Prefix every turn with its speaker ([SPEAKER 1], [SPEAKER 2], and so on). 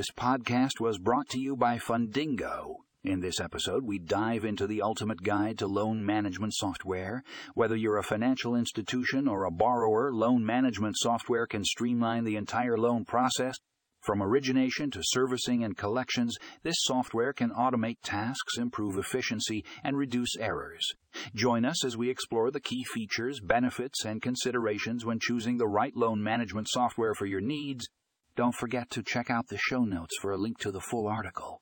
[SPEAKER 1] This podcast was brought to you by Fundingo. In this episode, we dive into the ultimate guide to loan management software. Whether you're a financial institution or a borrower, loan management software can streamline the entire loan process. From origination to servicing and collections, this software can automate tasks, improve efficiency, and reduce errors. Join us as we explore the key features, benefits, and considerations when choosing the right loan management software for your needs. Don't forget to check out the show notes for a link to the full article.